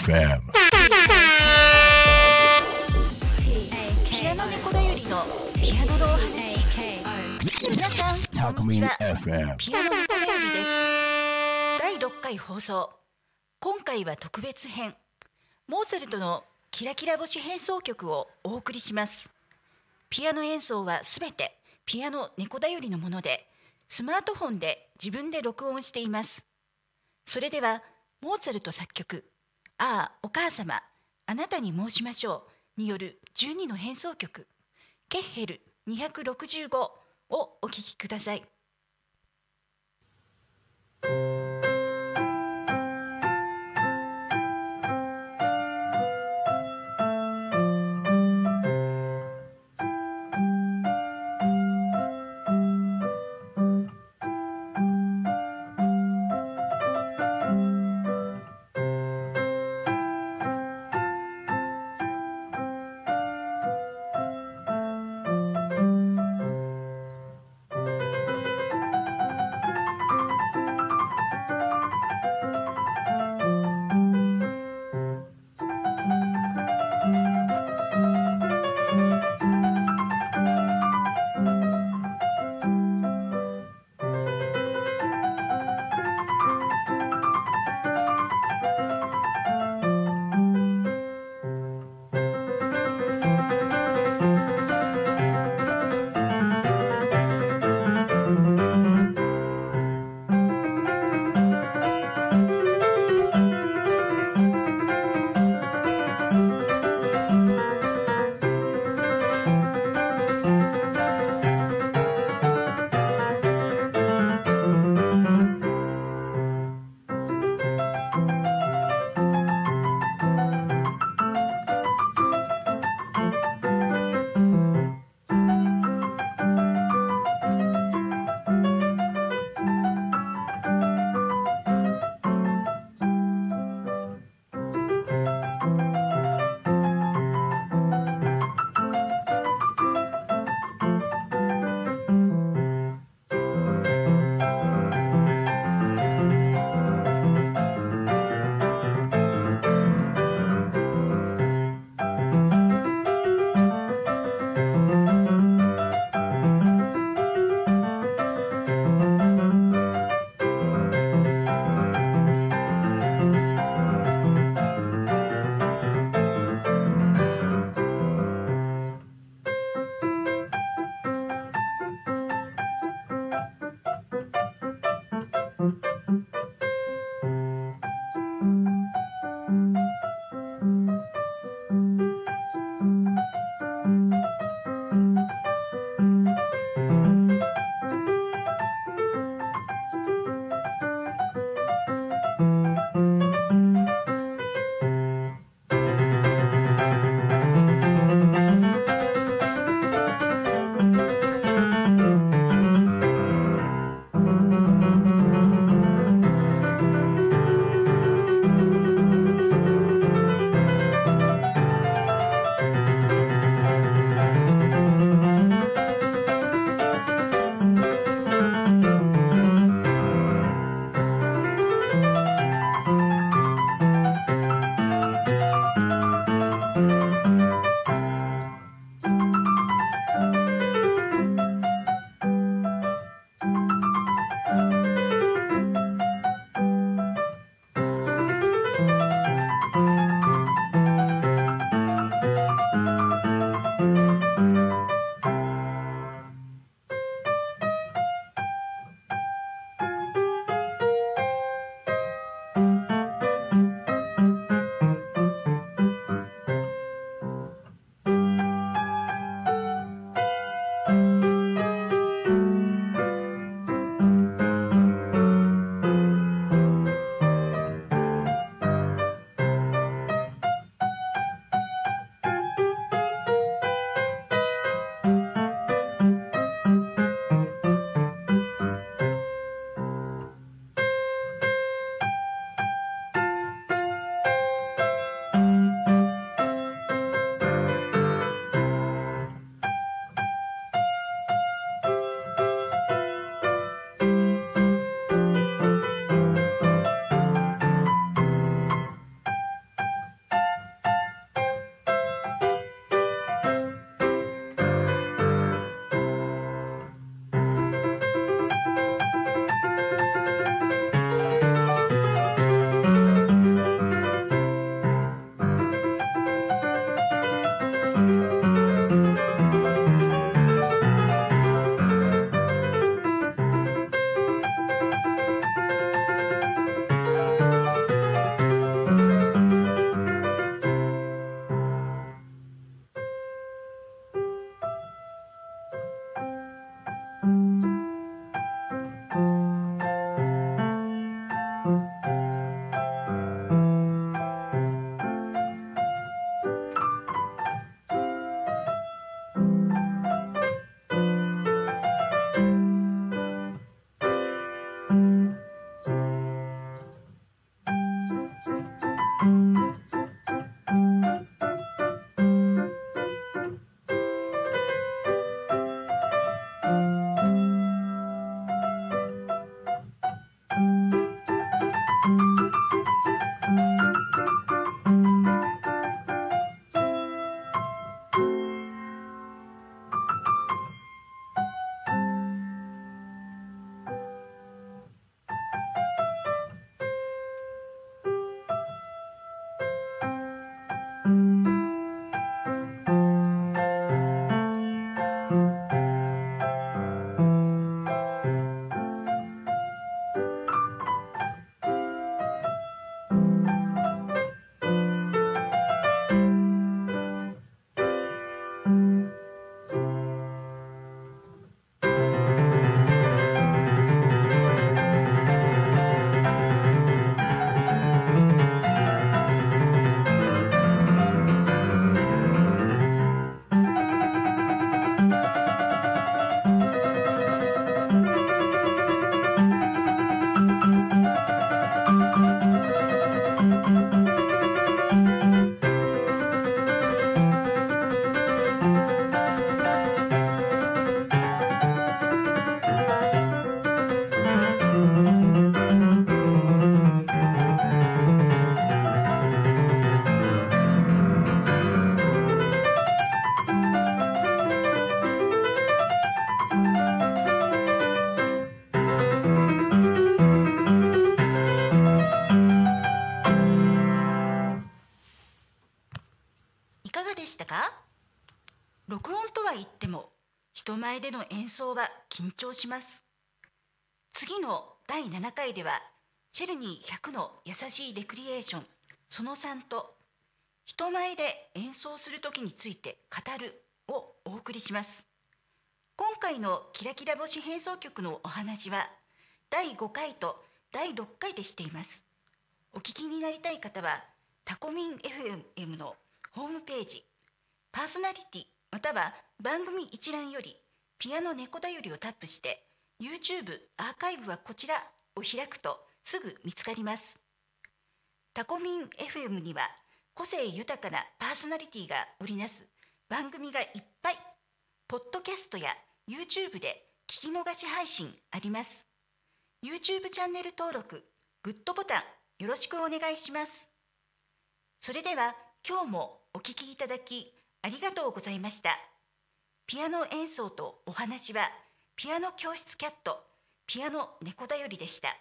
FM ピアノ猫だよりのピアノのお話。皆さんこんにちはピアノ猫だよりです。第6回放送。今回は特別編。モーツァルトのキラキラ星変奏曲をお送りします。ピアノ演奏はすべてピアノ猫だよりのものでスマートフォンで自分で録音しています。それではモーツァルト作曲「ああお母様あなたに申しましょう」による12の変奏曲「ケッヘル265」をお聴きください。録音とは言っても人前での演奏は緊張します。次の第7回ではチェルニー100の優しいレクリエーションその3と人前で演奏する時について語るをお送りします。今回のキラキラ星変奏曲のお話は第5回と第6回でしています。お聞きになりたい方はタコミン FM のホームページパーソナリティまたは番組一覧よりピアノ猫だよりをタップして YouTube アーカイブはこちらを開くとすぐ見つかります。タコミン FM には個性豊かなパーソナリティが織りなす。番組がいっぱい。ポッドキャストや YouTube で聞き逃し配信あります。YouTube チャンネル登録グッドボタンよろしくお願いします。それでは今日もお聴きいただきありがとうございました。ピアノ演奏とお話はピアノ教室キャットピアノ猫だよりでした。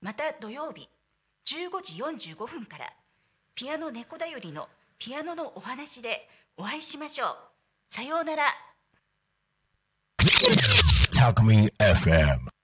また土曜日15時45分からピアノ猫だよりのピアノのお話でお会いしましょう。さようなら。Talk Me FM